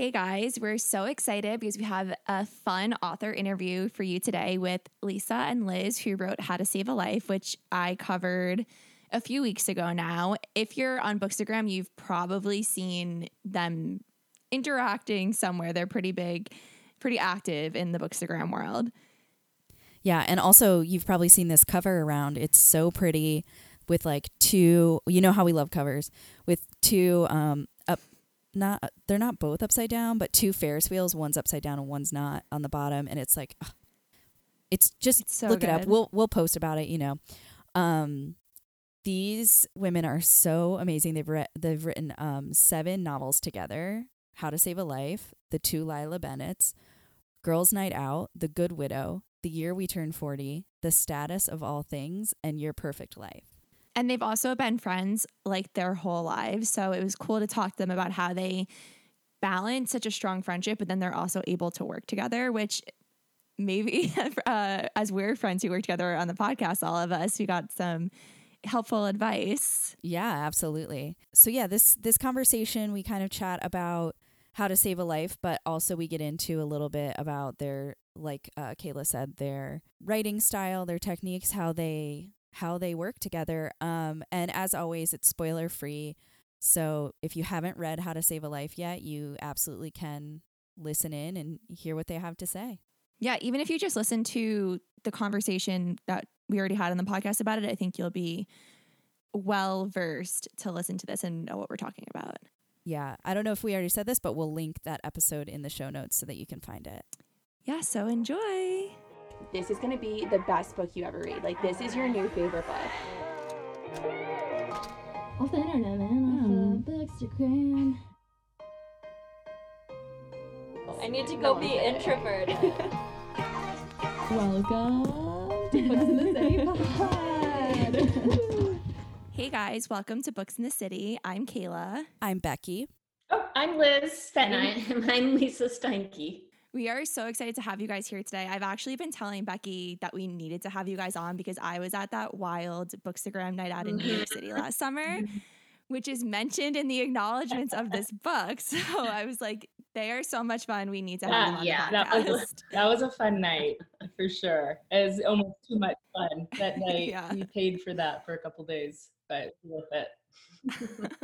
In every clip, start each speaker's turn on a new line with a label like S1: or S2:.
S1: Hey guys, we're so excited because we have a fun author interview for you today with Lisa and Liz, who wrote How to Save a Life, which I covered a few weeks ago now. If you're on Bookstagram, you've probably seen them interacting somewhere. They're pretty big, pretty active in the Bookstagram world.
S2: Yeah, and also you've probably seen this cover around. It's so pretty with like two, you know how we love covers, with two um not they're not both upside down, but two Ferris wheels, one's upside down and one's not on the bottom and it's like ugh, it's just
S1: It's so
S2: look it up. We'll we'll post about it, you know. Um these women are so amazing. They've read they've written um seven novels together. How to Save a Life, The Two Lila Bennetts, Girls Night Out, The Good Widow, The Year We Turn 40, The Status of All Things, and Your Perfect Life.
S1: And they've also been friends like their whole lives. So it was cool to talk to them about how they balance such a strong friendship, but then they're also able to work together, which maybe uh, as we're friends who work together on the podcast, all of us, we got some helpful advice.
S2: Yeah, absolutely. So yeah, this this conversation we kind of chat about how to save a life, but also we get into a little bit about their like uh, Kayla said, their writing style, their techniques, how they how they work together. Um, and as always, it's spoiler free. So if you haven't read How to Save a Life yet, you absolutely can listen in and hear what they have to say.
S1: Yeah, even if you just listen to the conversation that we already had on the podcast about it, I think you'll be well versed to listen to this and know what we're talking about.
S2: Yeah, I don't know if we already said this, but we'll link that episode in the show notes so that you can find it.
S1: Yeah, so enjoy. This is going to be the best book you ever read. Like, this is your new favorite book.
S3: Off the internet, man. Off the mm-hmm. Bookstagram.
S4: I need to go be introverted.
S3: Welcome to Books in the City Pod.
S1: Hey guys, welcome to Books in the City. I'm Kayla.
S2: I'm Becky.
S5: Oh, I'm Liz
S4: and
S5: Fenton.
S4: I, I'm Lisa Steinke.
S1: We are so excited to have you guys here today. I've actually been telling Becky that we needed to have you guys on because I was at that wild Bookstagram night out in New York City last summer, which is mentioned in the acknowledgments of this book. So I was like, they are so much fun. We need to have them on
S5: yeah,
S1: the
S5: that
S1: podcast.
S5: was a, that was a fun night for sure. It was almost too much fun that night.
S1: Yeah.
S5: We paid for that for a couple days, but worth it.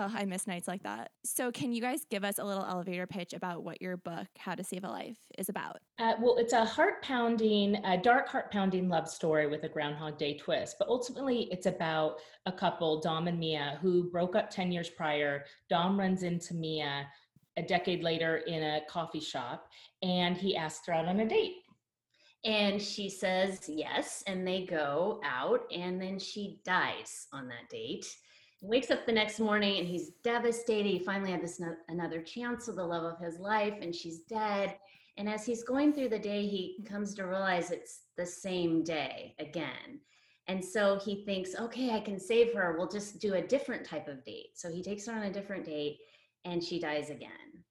S1: Oh, I miss nights like that. So can you guys give us a little elevator pitch about what your book, How to Save a Life, is about?
S5: Uh, well, it's a heart pounding, a dark heart pounding love story with a Groundhog Day twist. But ultimately, it's about a couple, Dom and Mia, who broke up 10 years prior. Dom runs into Mia a decade later in a coffee shop and he asks her out on a date.
S4: And she says yes, and they go out, and then she dies on that date. Wakes up the next morning and he's devastated. He finally had this no- another chance with the love of his life, and she's dead. And as he's going through the day, he comes to realize it's the same day again. And so he thinks, okay, I can save her. We'll just do a different type of date. So he takes her on a different date, and she dies again.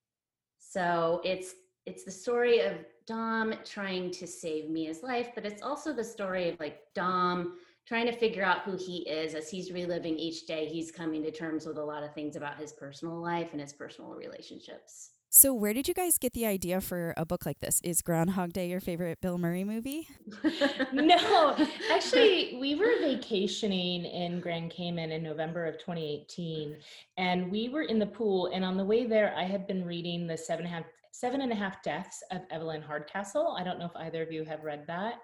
S4: So it's it's the story of Dom trying to save Mia's life, but it's also the story of like Dom trying to figure out who he is as he's reliving each day. He's coming to terms with a lot of things about his personal life and his personal relationships.
S2: So, where did you guys get the idea for a book like this? Is Groundhog Day your favorite Bill Murray movie?
S5: no, actually, we were vacationing in Grand Cayman in November of 2018, and we were in the pool. And on the way there, I had been reading the seven and a half, seven and a half deaths of Evelyn Hardcastle. I don't know if either of you have read that,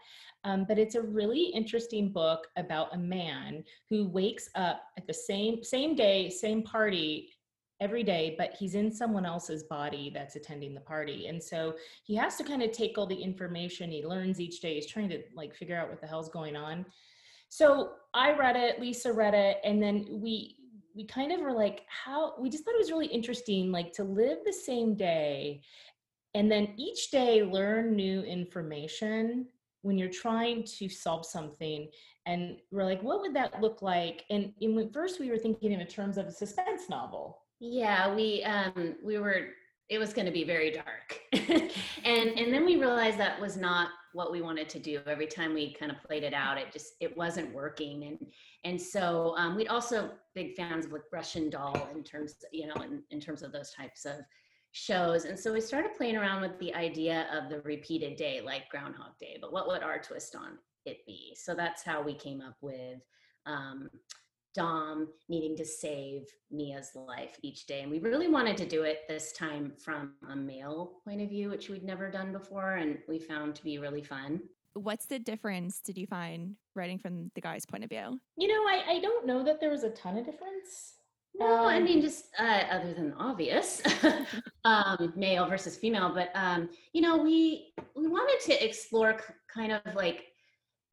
S5: um, but it's a really interesting book about a man who wakes up at the same same day, same party every day, but he's in someone else's body that's attending the party. And so he has to kind of take all the information he learns each day. He's trying to like figure out what the hell's going on. So I read it, Lisa read it, and then we we kind of were like, how we just thought it was really interesting, like to live the same day and then each day learn new information when you're trying to solve something. And we're like what would that look like? And, when first we were thinking in terms of a suspense novel.
S4: Yeah, we um we were it was going to be very dark. and and then we realized that was not what we wanted to do. Every time we kind of played it out, it just it wasn't working and and so um we'd also big fans of like Russian doll in terms you know in, in terms of those types of shows. And so we started playing around with the idea of the repeated day, like Groundhog Day, but what would our twist on it be? So that's how we came up with um, Dom needing to save Mia's life each day. And we really wanted to do it this time from a male point of view, which we'd never done before. And we found to be really fun.
S1: What's the difference did you find writing from the guy's point of view?
S5: You know, I, I don't know that there was a ton of difference.
S4: No, I
S5: Um,
S4: mean, just uh, other than obvious, um, male versus female. But um, you know, we we wanted to explore k- kind of like,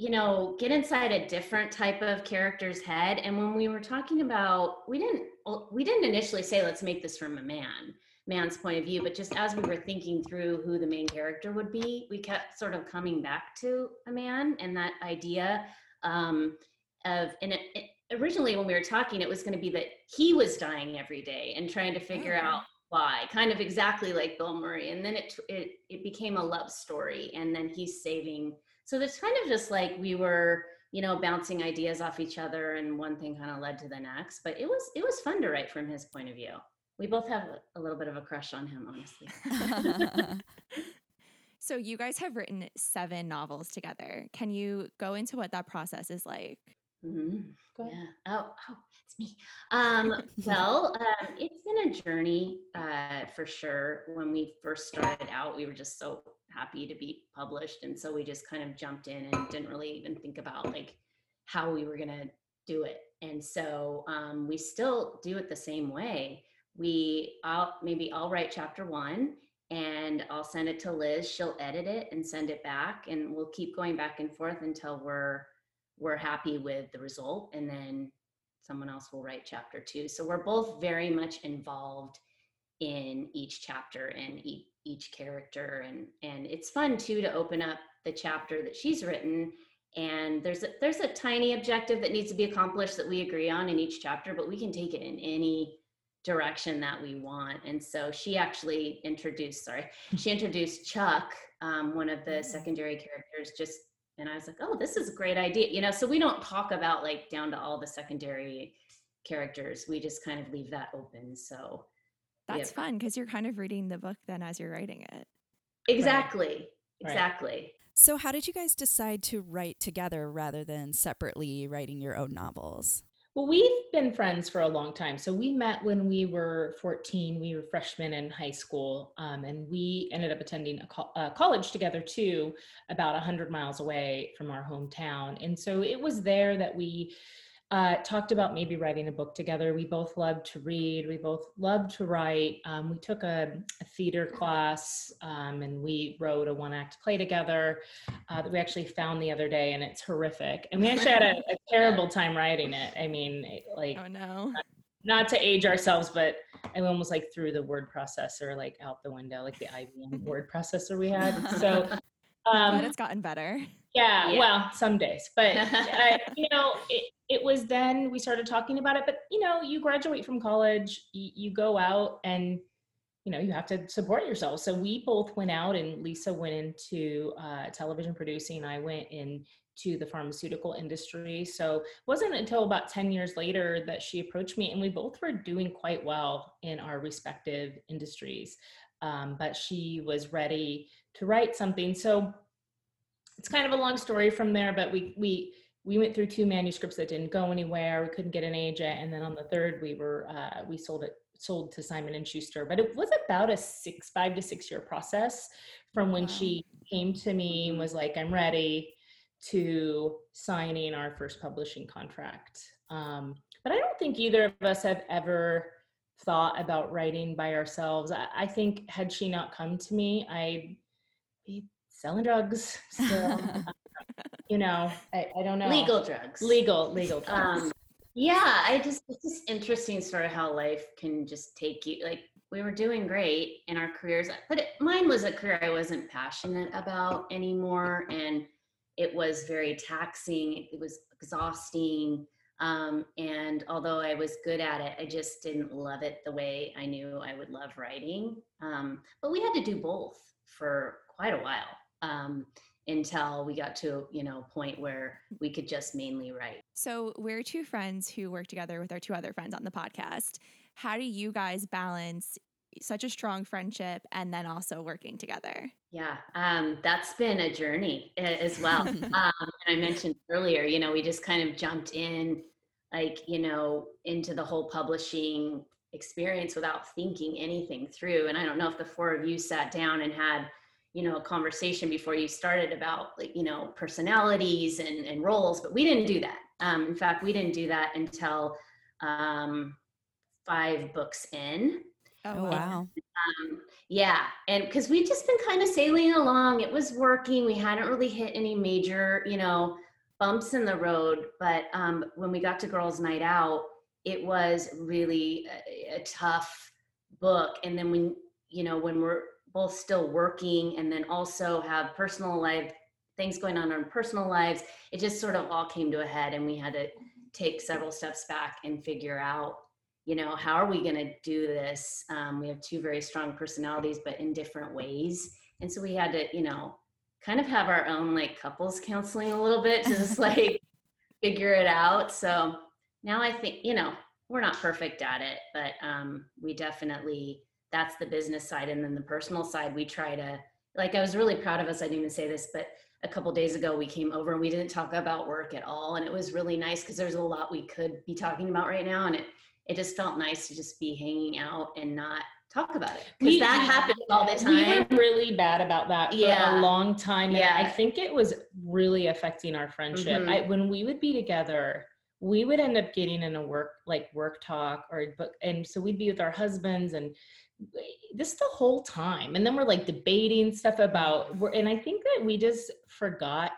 S4: you know, get inside a different type of character's head. And when we were talking about, we didn't we didn't initially say let's make this from a man man's point of view, but just as we were thinking through who the main character would be, we kept sort of coming back to a man and that idea um, of and it, it, originally when we were talking, it was going to be that he was dying every day and trying to figure
S1: Oh.
S4: out why, kind of exactly like Bill Murray. And then it it it became a love story, and then he's saving. So it's kind of just like we were, you know, bouncing ideas off each other, and one thing kind of led to the next. But it was it was fun to write from his point of view. We both have a, a little bit of a crush on him, honestly.
S1: So you guys have written seven novels together. Can you go into what that process is like?
S4: Mhm.
S5: Go ahead.
S4: Yeah. Oh, oh, it's me. Um, well, um, it's been a journey uh, for sure. When we first started out, we were just so happy to be published, and so we just kind of jumped in and didn't really even think about like how we were gonna do it. And so um, we still do it the same way. We, I'll maybe I'll write chapter one, and I'll send it to Liz. She'll edit it and send it back, and we'll keep going back and forth until we're we're happy with the result and then someone else will write chapter two so we're both very much involved in each chapter and each, each character and and it's fun too to open up the chapter that she's written and there's a there's a tiny objective that needs to be accomplished that we agree on in each chapter but we can take it in any direction that we want and so she actually introduced sorry she introduced chuck um, one of the secondary characters just and I was like, oh, this is a great idea. You know, so we don't talk about like down to all the secondary characters. We just kind of leave that open. So
S1: That's
S4: have-
S1: fun because you're kind of reading the book then as you're writing it.
S4: exactly,
S5: Right.
S4: exactly.
S2: so, how did you guys decide to write together rather than separately writing your own novels?
S5: Well, we've been friends for a long time. So we met when we were 14. We were freshmen in high school, um, and we ended up attending a, co- a college together too, about 100 miles away from our hometown. And so it was there that we uh, talked about maybe writing a book together. We both loved to read. We both loved to write. Um, we took a, a theater class, um, and we wrote a one-act play together uh, that we actually found the other day, and it's horrific. And we actually had a, a terrible time writing it. I mean, it- like
S1: Oh no.
S5: not to age ourselves, but I almost like threw the word processor like out the window, like the IBM word processor we had. So, um, but
S1: it's gotten better.
S5: yeah,
S4: Yeah.
S5: well, some days, but uh, you know, it, it was then we started talking about it. But you know, you graduate from college, you, you go out and you know you have to support yourself. So we both went out, and Lisa went into uh, television producing. I went into the pharmaceutical industry. So it wasn't until about ten years later that she approached me, and we both were doing quite well in our respective industries. Um, but she was ready to write something. So it's kind of a long story from there, but we we we went through two manuscripts that didn't go anywhere. We couldn't get an agent, and then on the third, we were uh, we sold it sold to Simon and Schuster. But it was about a six five to six year process from when
S1: Wow.
S5: she came to me and was like, "I'm ready," to signing our first publishing contract. Um, but I don't think either of us have ever thought about writing by ourselves. I, I think had she not come to me, I'd be selling drugs. Still, you know, I, I don't know.
S4: Legal drugs.
S5: legal, legal drugs.
S4: Um, yeah, I just it's just interesting sort of how life can just take you like we were doing great in our careers, but it, mine was a career I wasn't passionate about anymore, and it was very taxing. It was exhausting, um, and although I was good at it, I just didn't love it the way I knew I would love writing. Um, but we had to do both for quite a while um, until we got to you know a point where we could just mainly write.
S1: So we're two friends who work together with our two other friends on the podcast. How do you guys balance such a strong friendship and then also working together?
S4: Yeah, um, that's been a journey as well. um, and I mentioned earlier, you know, we just kind of jumped in, like, you know, into the whole publishing experience without thinking anything through. And I don't know if the four of you sat down and had, you know, a conversation before you started about, like, you know, personalities and, and roles, but we didn't do that. Um, in fact, we didn't do that until um, five books in.
S2: Oh, wow.
S4: Um, yeah. And because we'd just been kind of sailing along, it was working. We hadn't really hit any major, you know, bumps in the road. But um, when we got to Girls Night Out, it was really a, a tough book. And then when, you know, when we're both still working and then also have personal life things going on in our personal lives, it just sort of all came to a head and we had to take several steps back and figure out you know how are we going to do this? Um, we have two very strong personalities but in different ways. And so we had to you know kind of have our own like couples counseling a little bit to just like figure it out. So now i think you know we're not perfect at it but um, we definitely that's the business side and then the personal side we try to like i was really proud of us i didn't even say this but a couple days ago we came over and we didn't talk about work at all and it was really nice because there's a lot we could be talking about right now and it it just felt nice to just be hanging out and not talk about it because that happens all the time.
S5: We were really bad about that for
S4: Yeah.
S5: a long time. And
S4: Yeah.
S5: I think it was really affecting our friendship.
S4: Mhm.
S5: I, when we would be together, we would end up getting in a work like work talk or but and so we'd be with our husbands and this the whole time. And then we're like debating stuff about we're, and i think that we just forgot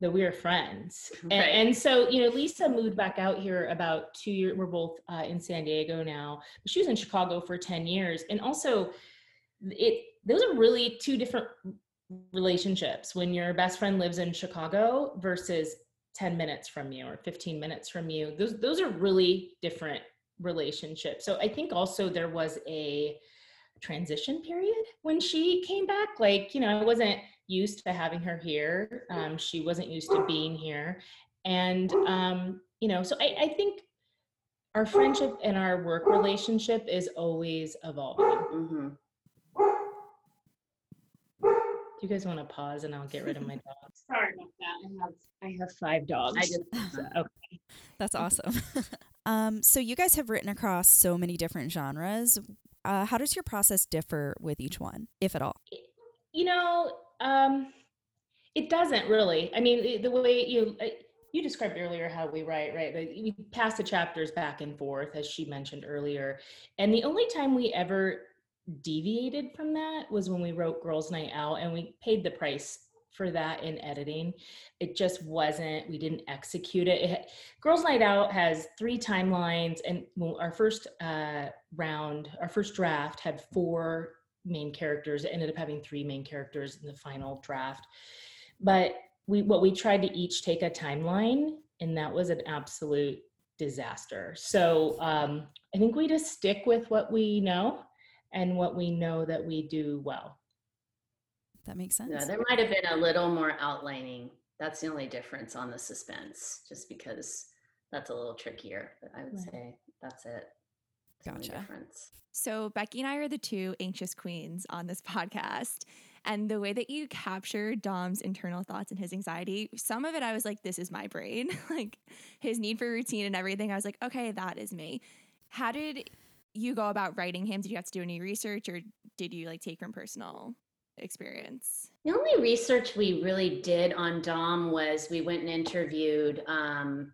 S5: that we were friends. And,
S4: Right.
S5: and so you know lisa moved back out here about two years we're both uh, in san diego now. But she was in chicago for 10 years. And also it those are really two different relationships. When your best friend lives in chicago versus 10 minutes from you or 15 minutes from you those those are really different relationships so i think also there was a transition period when she came back like you know i wasn't used to having her here um, she wasn't used to being here. And um, you know so I, I think our friendship and our work relationship is always evolving.
S4: Hmm
S5: do you guys want to pause and i'll get rid of my dogs? Sorry about that i have i have five dogs.
S4: I just
S5: okay.
S2: That's awesome. Um, so you guys have written across so many different genres. Uh, how does your process differ with each one, if at all?
S5: you know um it doesn't really i mean the, way you uh, you described earlier how we write right like we pass the chapters back and forth as she mentioned earlier and the only time we ever deviated from that was when we wrote girls night out and we paid the price for that in editing. It just wasn't we didn't execute it, it girls night out has three timelines and our first uh, round our first draft had four main characters. It ended up having three main characters in the final draft. But we what we tried to each take a timeline and that was an absolute disaster. So um, i think we just stick with what we know and what we know that we do well
S2: That makes sense.
S4: Yeah, there might have been a little more outlining. That's the only difference on the suspense, just because that's a little trickier. But I would
S5: Right.
S4: say that's it.
S2: Gotcha.
S1: So, Becky and I are the two anxious queens on this podcast. And the way that you capture Dom's internal thoughts and his anxiety, some of it I was like, this is my brain. like his need for routine and everything. I was like, okay, that is me. How did you go about writing him? Did you have to do any research or did you like take from personal experience?
S4: The only research we really did on Dom was we went and interviewed um,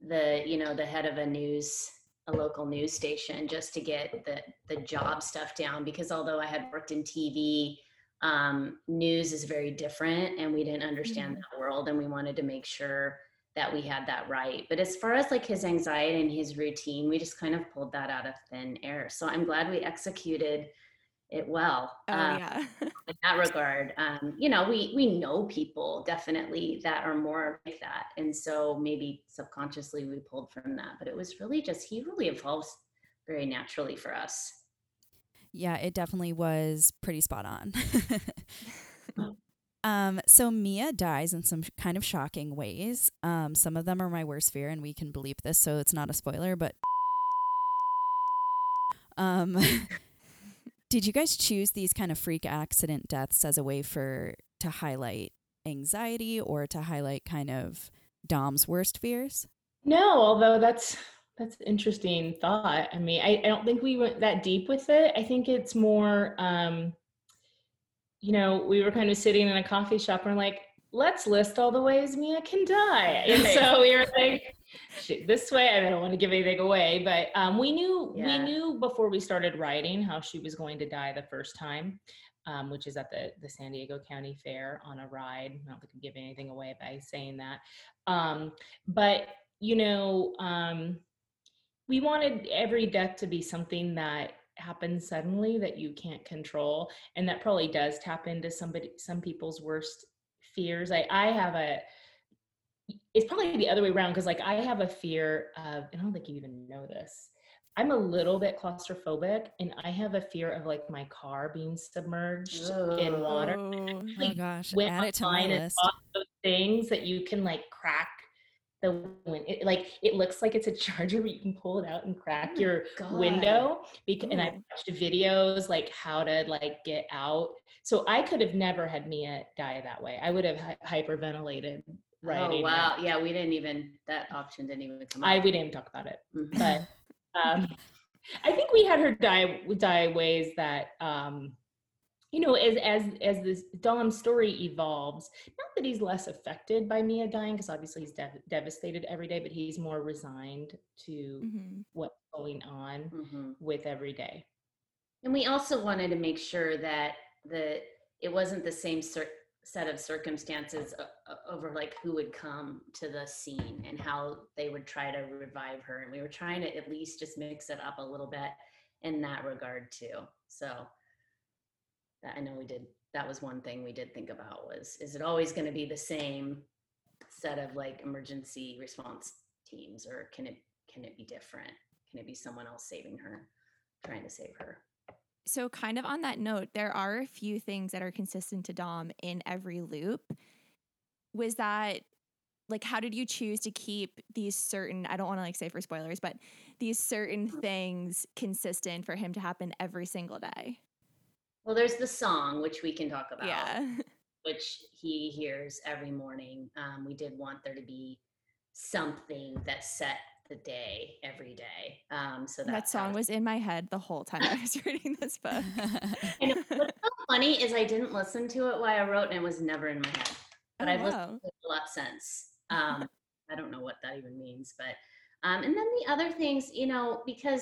S4: the, you know, the head of a news, a local news station, just to get the the job stuff down. Because although I had worked in TV, um, news is very different, and we didn't understand that world, and we wanted to make sure that we had that right. But as far as like his anxiety and his routine, we just kind of pulled that out of thin air. So I'm glad we executed it well.
S1: Oh,
S4: Uh,
S1: yeah.
S4: in that regard um, you know we we know people definitely that are more like that and so maybe subconsciously we pulled from that but it was really just he really evolves very naturally for us
S2: Yeah, it definitely was pretty spot on. um, so Mia dies in some kind of shocking ways. Um, some of them are my worst fear, and we can believe this, so it's not a spoiler. But um, Did you guys choose these kind of freak accident deaths as a way for to highlight anxiety or to highlight kind of Dom's worst fears?
S5: No, although that's that's interesting thought. I mean, I, I don't think we went that deep with it. I think it's more um, you know, we were kind of sitting in a coffee shop and we're like, let's list all the ways Mia can die. And so we were like, shoot, this way. I don't want to give anything away, but um, we knew
S4: Yeah.
S5: we knew before we started writing how she was going to die the first time, um, which is at the the San Diego County Fair on a ride. I don't think I'm giving anything away by saying that. Um, but you know, um, we wanted every death to be something that happens suddenly that you can't control and that probably does tap into somebody some people's worst fears i i have a it's probably the other way around because like i have a fear of and i don't think you even know this i'm a little bit claustrophobic and i have a fear of like my car being submerged in water
S1: Oh.
S2: Oh
S5: Like,
S2: gosh,
S5: went
S2: add it to my list.
S5: those things that you can like crack the win- it, like it looks like it's a charger but you can pull it out and oh crack
S4: Oh
S5: your
S4: God.
S5: window because and i
S1: Ooh.
S5: watched videos like how to like get out so i could have never had mia die that way i would have hy- hyperventilated right
S4: Oh wow. Yeah, we didn't even that option didn't even come
S5: i
S4: up.
S5: we didn't talk about it
S4: Mhm.
S5: but um i think we had her die die ways that um you know as as as this dom's story evolves not that he's less affected by mia dying because obviously he's dev- devastated every day but he's more resigned to
S1: Mhm.
S5: what's going on
S4: Mhm.
S5: with every day
S4: And we also wanted to make sure that the it wasn't the same cir- set of circumstances o- o- over like who would come to the scene and how they would try to revive her. And we were trying to at least just mix it up a little bit in that regard too. So I know we did. That was one thing we did think about was is it always going to be the same set of like emergency response teams or can it can it be different? Can it be someone else saving her, trying to save her?
S1: So, kind of on that note, there are a few things that are consistent to Dom in every loop. Was that like, how did you choose to keep these certain, I don't want to like say for spoilers, but these certain things consistent for him to happen every single day?
S4: Well, there's the song, which we can talk about,
S1: Yeah.
S4: which he hears every morning. Um, we did want there to be something that set the day every day. Um, so
S1: that song was in my head the whole time I was reading this book.
S4: And what's so funny is I didn't listen to it while I wrote, and it was never in my head. But
S1: Oh,
S4: I've listened
S1: wow.
S4: to it a lot since. Um, I don't know what that even means, but um, and then the other things, you know, because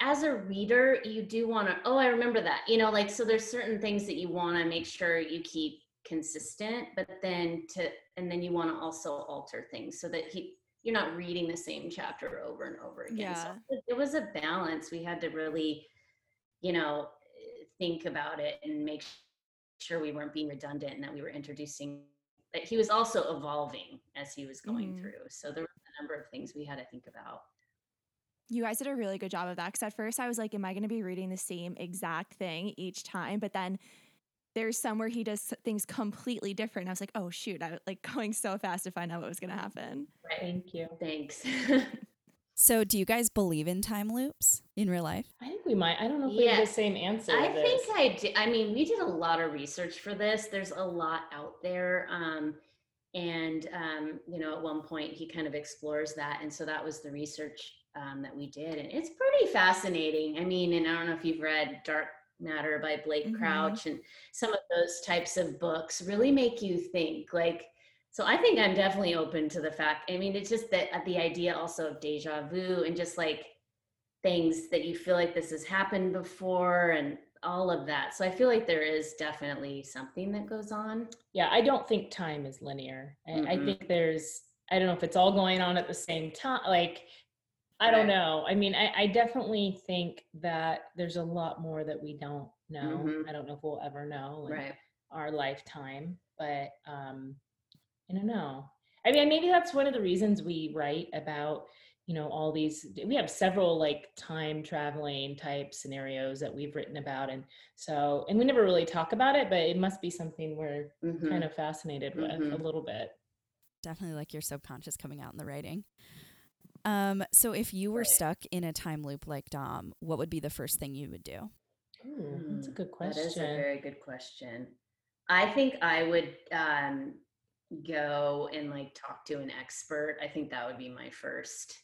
S4: as a reader, you do want to. Oh, I remember that. You know, like so. There's certain things that you want to make sure you keep consistent, but then to and then you want to also alter things so that he you're not reading the same chapter over and over again.
S1: Yeah.
S4: it- it was a balance. We had to really, you know, think about it and make sure we weren't being redundant and that we were introducing that he was also evolving as he was going
S1: Mhm.
S4: through. So there were a number of things we had to think about.
S1: You guys did a really good job of that. Because at first I was like, am I going to be reading the same exact thing each time? But then there's some where he does things completely different. I was like, oh, shoot. I was like going so fast to find out what was going to happen.
S5: thank you
S4: Thanks.
S2: so, do you guys believe in time loops in real life?
S5: i think we might i don't know if we have the same answer
S4: I think. I did. I mean, we did a lot of research for this. There's a lot out there. Um, and, um, you know, at one point he kind of explores that. And so that was the research um, that we did. And it's pretty fascinating. I mean, and I don't know if you've read Dark Matter by Blake
S1: Mhm.
S4: Crouch and some of those types of books really make you think. Like, so I think I'm definitely open to the fact. I mean, it's just that uh, the idea also of deja vu and just like, things that you feel like this has happened before and all of that. So I feel like there is definitely something that goes on.
S5: yeah i don't think time is linear I, I think there's i don't know if it's all going on at the same time like i don't know i mean I, I definitely think that there's a lot more that we don't know
S4: Mhm.
S5: i don't know if we'll ever know in
S4: Right.
S5: our lifetime but um i don't know i mean maybe that's one of the reasons we write about you know all these we have several like time traveling type scenarios that we've written about and so and we never really talk about it but it must be something we're
S4: Mhm.
S5: kind of fascinated with a
S4: Mhm.
S5: little bit.
S2: Definitely like your subconscious coming out in the writing. Um, so if you were stuck in a time loop like Dom, what would be the first thing you would do?
S5: Ooh. That's a good question.
S4: That is a very good question. I think I would um, go and like talk to an expert. I think that would be my first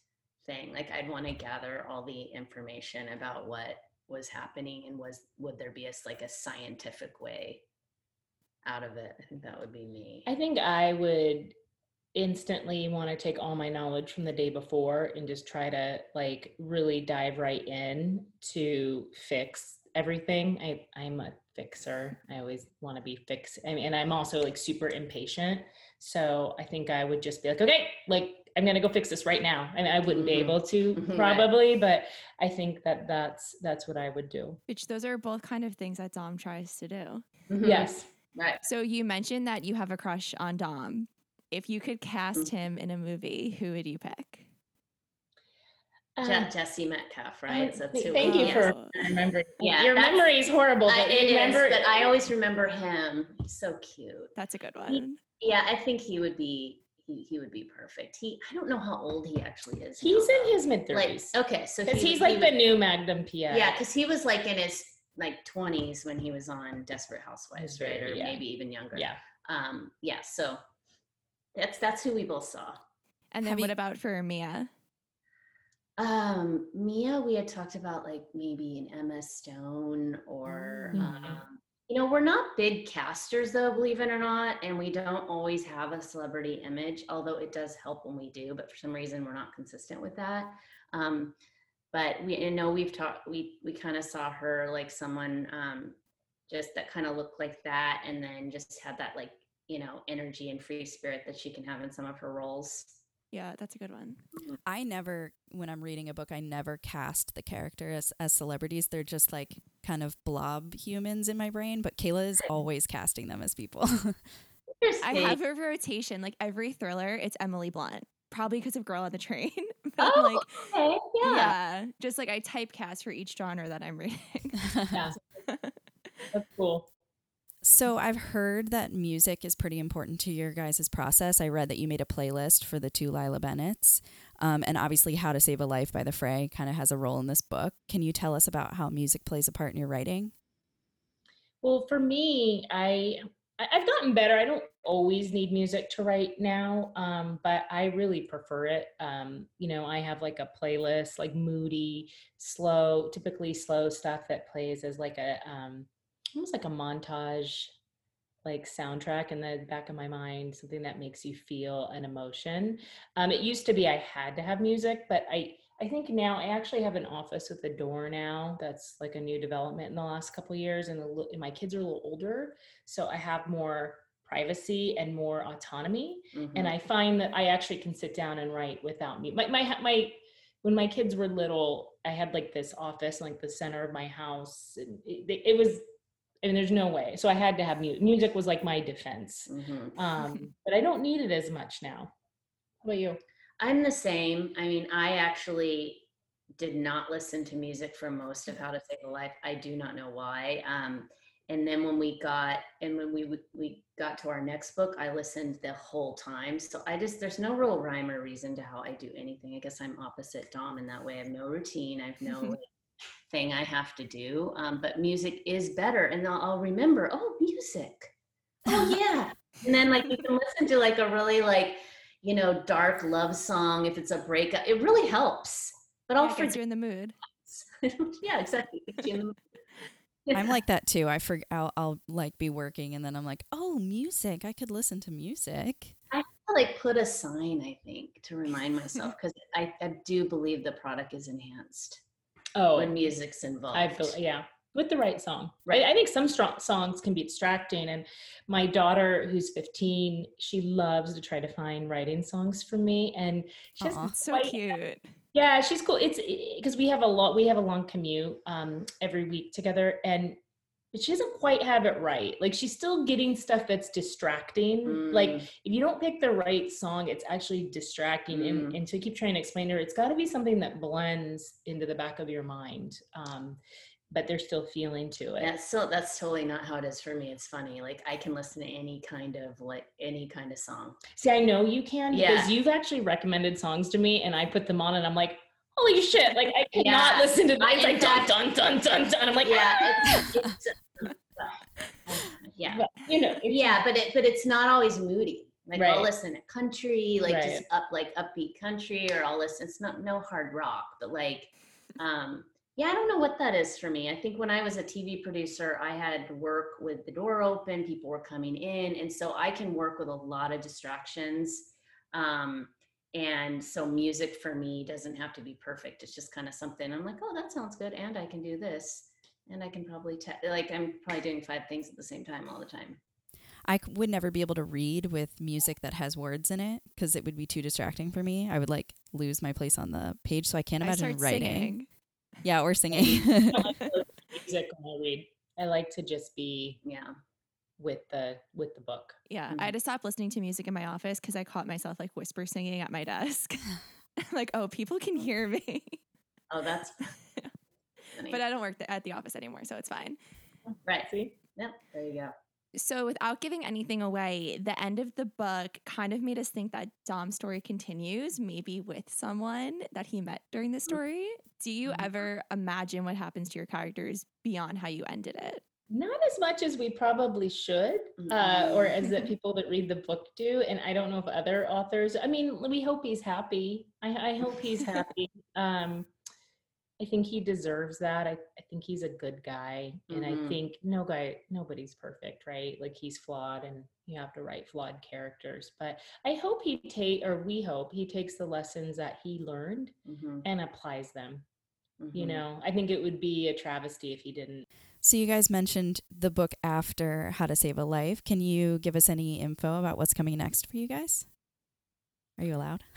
S4: thing. Like I'd want to gather all the information about what was happening and was would there be a s- like a scientific way out of it? I think that would be me.
S5: I think I would instantly want to take all my knowledge from the day before and just try to like really dive right in to fix everything. I I'm a fixer. I always want to be fix I mean, and I'm also like super impatient. So I think I would just be like, okay, like I'm gonna go fix this right now. I mean, I wouldn't be
S4: Mhm.
S5: able to
S4: Mhm, right.
S5: probably, but I think that that's that's what I would do.
S1: Which those are both kind of things that Dom tries to do.
S4: Mhm.
S5: Yes.
S4: Right.
S1: So you mentioned that you have a crush on Dom. If you could cast him in a movie, who would you pick?
S5: Um,
S4: Jesse Metcalfe, right? That's
S5: th- thank you
S4: was.
S5: for
S1: Yes.
S5: remembering.
S4: Yeah,
S5: your memory is horrible.
S4: I,
S5: But
S4: it
S5: remember,
S4: is, but I always remember him. He's so cute.
S1: That's a good one.
S4: Yeah, I think he would be he, he would be perfect. He I don't know how old he actually is.
S5: he's
S4: now,
S5: in
S4: though.
S5: his mid
S4: like
S5: thirties.
S4: okay, so
S5: Because
S4: he-
S5: he's
S4: he
S5: like the
S4: would-
S5: new Magnum PI.
S4: yeah, because he was like in his like twenties when he was on Desperate Housewives, right,
S5: right,
S4: or
S5: yeah.
S4: maybe even younger.
S5: yeah.
S4: Um. Yeah. So that's that's who we both saw.
S1: And then
S2: Have
S1: what
S2: you-
S1: about for Mia?
S4: Um, Mia, we had talked about like maybe an Emma Stone or
S5: Mm.
S4: um, you know, we're not big casters though, believe it or not, and we don't always have a celebrity image, although it does help when we do, but for some reason we're not consistent with that. Um, but we I know we've talked we we kind of saw her like someone um just that kind of looked like that and then just had that like, you know, energy and free spirit that she can have in some of her roles.
S1: Yeah, that's a good one. Mm-hmm.
S2: I never, when I'm reading a book, I never cast the character as, as celebrities. They're just like kind of blob humans in my brain, but Kayla is always casting them as people.
S1: I have a rotation. Like every thriller, it's Emily Blunt. Probably because of Girl on the Train. but
S4: Oh,
S1: like,
S4: okay,
S1: yeah.
S4: yeah.
S1: Just like I typecast for each genre that I'm reading.
S5: Yeah. That's cool.
S2: So I've heard that music is pretty important to your guys' process. I read that you made a playlist for the two Lila Bennett's. Um, and obviously, How to Save a Life by The Fray kind of has a role in this book. Can you tell us about how music plays a part in your writing?
S5: Well, for me, I I've gotten better. I don't always need music to write now, um, but I really prefer it. Um, you know, I have like a playlist, like moody, slow, typically slow stuff that plays as like a um, almost like a montage, like soundtrack in the back of my mind, something that makes you feel an emotion. Um, it used to be I had to have music, but I I think now I actually have an office with a door now. That's like a new development in the last couple of years, and, a and my kids are a little older, so I have more privacy and more autonomy. And
S4: Mhm.
S5: I find that I actually can sit down and write without me. My my my when my kids were little, I had like this office, like the center of my house, and it, it was. Mean, there's no way. So I had to have music. Music was like my defense.
S4: Mhm.
S5: Um, but I don't need it as much now. How about you?
S4: I'm the same. I mean, I actually did not listen to music for most of How to Save a Life. I do not know why. Um, and then when we got and when we we got to our next book, I listened the whole time. So I just there's no real rhyme or reason to how I do anything. I guess I'm opposite Dom in that way. I have no routine. I have no thing I have to do. Um, but music is better, and I'll, I'll remember. Oh, music. Oh yeah. and then like you can listen to like a really like you know, dark love song, if it's a breakup, it really helps. But I'll
S1: Yeah,
S4: forget.
S1: you in the mood.
S4: yeah, exactly. Gets you in the-
S2: I'm like that too. I forget. I'll, I'll like be working and then I'm like, oh, music. I could listen to music.
S4: I have to like put a sign, I think, to remind myself because I, I do believe the product is enhanced
S5: Oh,
S4: when music's involved.
S5: I feel yeah, with the right song.
S4: Right.
S5: I, I think some strong songs can be distracting, and my daughter, who's 15, she loves to try to find writing songs for me, and she has
S2: Aw.
S1: It's so
S5: quite-
S1: cute.
S5: Yeah, she's cool. It's because we have a lot. We have a long commute um, every week together, and she doesn't quite have it right. Like she's still getting stuff that's distracting. Like
S4: Mm.
S5: if you don't pick the right song, it's actually distracting. And,
S4: Mm.
S5: and to keep trying to explain to her, it's got to be something that blends into the back of your mind, um, but there's still feeling to it.
S4: That's so that's totally not how it is for me. It's funny. Like I can listen to any kind of like any kind of song.
S5: See, I know you can
S4: Yeah.
S5: because you've actually recommended songs to me, and I put them on, and I'm like, holy shit! Like I cannot
S4: Yeah.
S5: listen to that.
S4: I,
S5: like dun, dun dun dun dun i'm like,
S4: yeah,
S5: "Ah!"
S4: it's, it's
S5: you know,
S4: yeah, but it but it's not always moody. Like
S5: Right.
S4: I'll listen to country, like
S5: Right.
S4: just up like upbeat country, or I'll listen. It's not no hard rock, but like, um, yeah, I don't know what that is for me. I think when I was a TV producer, I had work with the door open, people were coming in, and so I can work with a lot of distractions. Um, and so music for me doesn't have to be perfect. It's just kind of something I'm like, oh, that sounds good, and I can do this, and I can probably te- like I'm probably doing five things at the same time all the time.
S2: I would never be able to read with music that has words in it because it would be too distracting for me. I would like lose my place on the page, so I can't
S1: I
S2: imagine
S1: start
S2: writing.
S1: singing.
S2: Yeah, or singing.
S5: I like to listen to music when I read. I like to just be
S4: Yeah.
S5: with the with the book.
S1: Yeah, I had mm-hmm. to stop listening to music in my office because I caught myself like whisper singing at my desk. like, oh, people can hear me.
S4: Oh, that's
S1: but I don't work th- at the office anymore, so it's fine.
S4: right.
S5: See,
S4: Yep. There you go.
S1: So, without giving anything away, the end of the book kind of made us think that Dom's story continues, maybe with someone that he met during the story. Do you
S4: Mhm.
S1: ever imagine what happens to your characters beyond how you ended it?
S5: not as much as we probably should, uh, or as that people that read the book do. And I don't know if other authors. I mean, we hope he's happy. I, I hope he's happy. Um, I think he deserves that. I, I think he's a good guy, and I
S4: Mhm.
S5: think no guy, nobody's perfect, right? Like he's flawed, and you have to write flawed characters. But I hope he take, or we hope he takes the lessons that he learned
S4: Mhm,
S5: and applies them. You
S4: mhm.
S5: know, I think it would be a travesty if he didn't.
S2: so you guys mentioned the book after How to Save a Life. Can you give us any info about what's coming next for you guys? Are you allowed?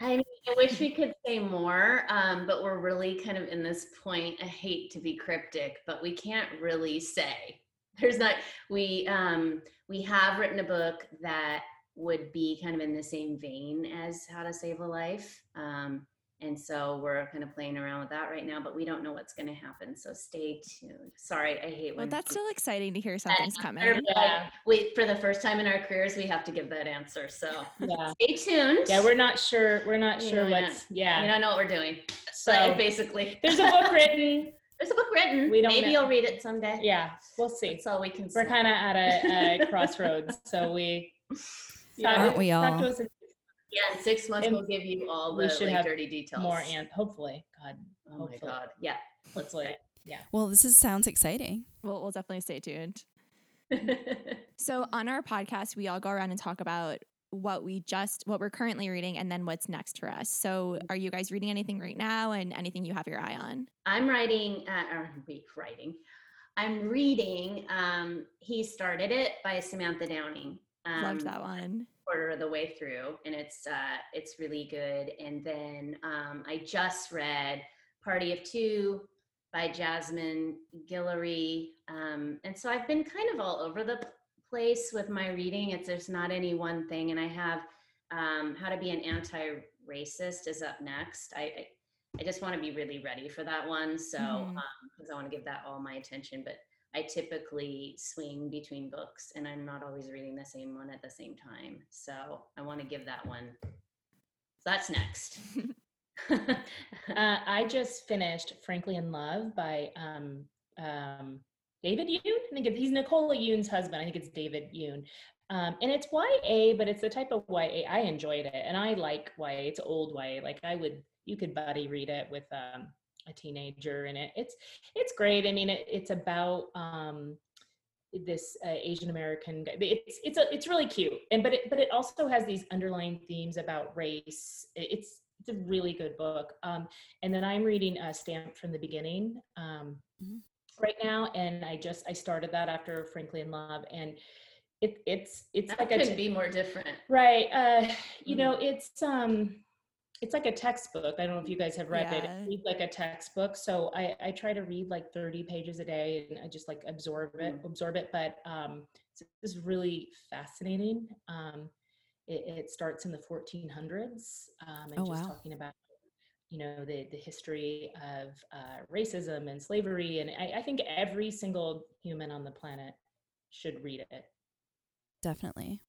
S4: I I wish we could say more, um, but we're really kind of in this point. I hate to be cryptic, but we can't really say. There's not. We um, we have written a book that would be kind of in the same vein as How to Save a Life, um, and so we're kind of playing around with that right now. But we don't know what's going to happen. So stay tuned. Sorry, I hate
S1: Well,
S4: when
S1: that's still exciting to hear something's coming.
S4: of
S5: Yeah.
S4: we for the first time in our careers, we have to give that answer. So
S5: Yeah.
S4: stay tuned.
S5: Yeah, we're not sure. We're not
S4: We
S5: sure
S4: really
S5: what's.
S4: we
S5: Yeah.
S4: don't know what we're doing.
S5: So
S4: So basically,
S5: there's a book written.
S4: There's a book written.
S5: We don't
S4: Maybe
S5: know.
S4: you'll read it someday.
S5: Yeah, we'll see.
S4: That's all we can
S5: We're kind of at a, a crossroads, so we. yeah.
S2: Aren't we
S5: talk
S2: all?
S5: to us in
S4: yeah, in six months
S5: And
S4: we'll give you all
S5: we
S4: the
S5: should
S4: like,
S5: have
S4: dirty details.
S5: more and hopefully, God,
S4: oh my
S5: hopefully.
S4: god. Yeah. Let's
S5: hopefully.
S2: well, this is, sounds exciting.
S1: We'll, we'll definitely stay tuned. So, on our podcast, we all go around and talk about what we just, what we're currently reading, and then what's next for us. So, are you guys reading anything right now and anything you have your eye on?
S4: I'm writing uh, or wait, writing. I'm reading um He Started It by Samantha Downing. Um,
S1: Loved that one.
S4: Quarter of the way through and it's uh it's really good. And then um i just read party of two by jasmine guillory um and so i've been kind of all over the place with my reading. It's there's not any one thing and i have um how to be an anti-racist is up next. I i, I just want to be really ready for that one so
S1: Mhm.
S4: um because i want to give that all my attention but I typically swing between books and I'm not always reading the same one at the same time. So I want to give that one. So that's next.
S5: Uh, I just finished "Frankly in Love" by um, um, David Yoon. I think he's Nicola Yoon's husband. I think it's David Yoon. Um, and it's YA, but it's the type of YA I enjoyed it, and I like YA. It's old YA. Like I would, you could buddy read it with um, a teenager in it. It's it's great. I mean, it, it's about um, this uh, Asian American guy. It's it's a, it's really cute, and but it but it also has these underlying themes about race. It's it's a really good book. Um, and then I'm reading uh, Stamped from the Beginning um,
S2: Mhm.
S5: right now, and I just I started that after Frankly in Love, and it it's it's
S4: that
S5: like a
S4: couldn't be more different.
S5: right. Uh, you
S4: Mhm.
S5: know, it's um it's like a textbook. I don't know if you guys have read it.
S1: Yeah.
S5: It reads like a textbook. So I, I try to read like 30 pages a day and I just like absorb it,
S4: Mm.
S5: absorb it. But um, it's, it's really fascinating. Um, it, it starts in the 1400s um, and
S2: Oh,
S5: just
S2: wow.
S5: talking about, you know, the, the history of uh, racism and slavery. And I, I think every single human on the planet should read it.
S2: Definitely.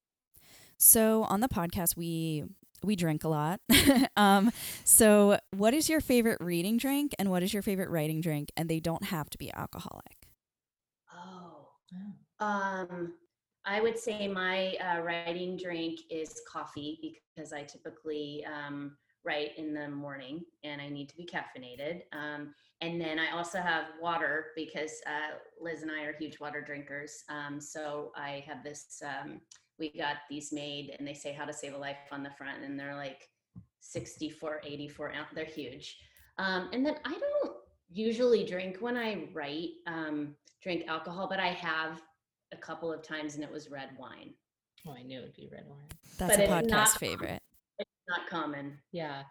S2: So on the podcast, we we drink a lot. um, so what is your favorite reading drink and what is your favorite writing drink? And they don't have to be alcoholic.
S4: Oh. Um I would say my uh, writing drink is coffee because I typically um, write in the morning and I need to be caffeinated. Um, and then I also have water because uh, Liz and I are huge water drinkers. Um, so I have this, um, we got these made and they say how to save a life on the front and they're like 64, 84 ounce. They're huge. Um, and then I don't usually drink when I write, um, drink alcohol, but I have a couple of times and it was red wine.
S5: Oh, I knew it'd be red wine.
S2: That's
S4: But
S2: a podcast
S4: not-
S2: favorite.
S4: It's not common.
S5: Yeah.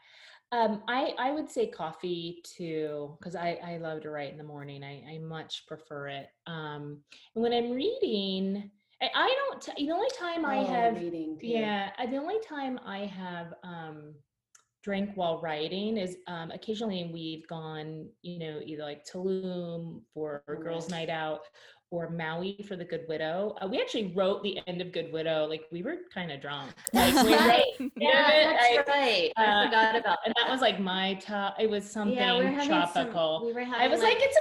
S5: Um, I, I would say coffee too, because I, I love to write in the morning. I, I much prefer it. Um, and when I'm reading, I, I don't, the only time I
S4: Oh,
S5: have,
S4: reading.
S5: yeah, the only time I have um, drink while writing is um, occasionally we've gone, you know, either like Tulum for girls'
S4: Right.
S5: night out or Maui for the Good Widow. Uh, we actually wrote the end of Good Widow, like we were kind of drunk. Like we
S4: Right. Yeah,
S5: it,
S4: that's
S5: I-
S4: right. I
S5: uh,
S4: forgot about
S5: and that was like my top. It was something
S4: yeah, we having some-
S5: tropical.
S4: we were having
S5: I was like, it's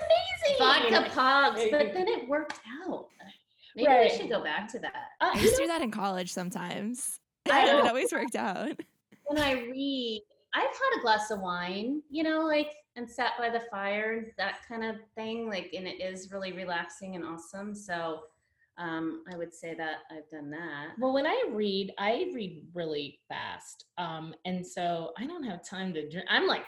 S5: amazing.
S4: vodka pogs, but then it worked out. Maybe
S5: Right.
S4: we should go back to that.
S5: Uh,
S1: I used to do that in college sometimes.
S4: I
S1: and it always worked out.
S4: When I read, I've had a glass of wine, you know, like and sat by the fire, that kind of thing. Like, and it is really relaxing and awesome. So, um, I would say that I've done that.
S5: well, when I read, I read really fast, um, and so I don't have time to drink. I'm like,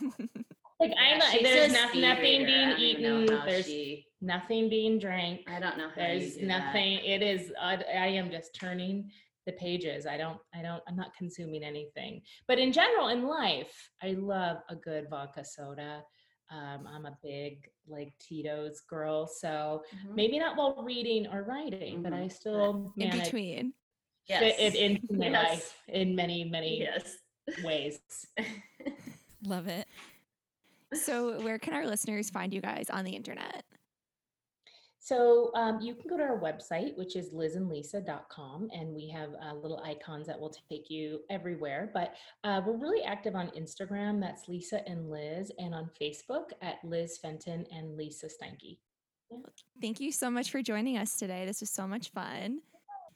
S5: like
S4: Yeah,
S5: I'm not.
S4: she's
S5: There's
S4: a
S5: no,
S4: speed
S5: nothing
S4: reader. I
S5: being
S4: don't even know
S5: eaten.
S4: how
S5: There's
S4: she-
S5: nothing being drank.
S4: I don't know how you
S5: There's
S4: do that.
S5: nothing. It is. I, I am just turning the pages. I don't. I don't. I'm not consuming anything. But in general, in life, I love a good vodka soda. Um, I'm a big like Tito's girl, so
S4: Mhm.
S5: maybe not while reading or writing, but
S4: Mhm.
S5: I still
S1: in
S5: manage
S1: between.
S5: fit it
S4: Yes.
S5: into my
S4: Yes.
S5: life in many, many
S4: Yes.
S5: ways.
S2: Love it.
S1: So, where can our listeners find you guys on the internet?
S5: So um, you can go to our website, which is lizandlisa.com, and we have uh, little icons that will take you everywhere. But uh, we're really active on Instagram. That's Lisa and Liz, and on Facebook at Liz Fenton and Lisa Steinke.
S1: Thank you so much for joining us today. This was so much fun.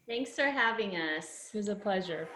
S4: Thanks for having us.
S5: It was a pleasure.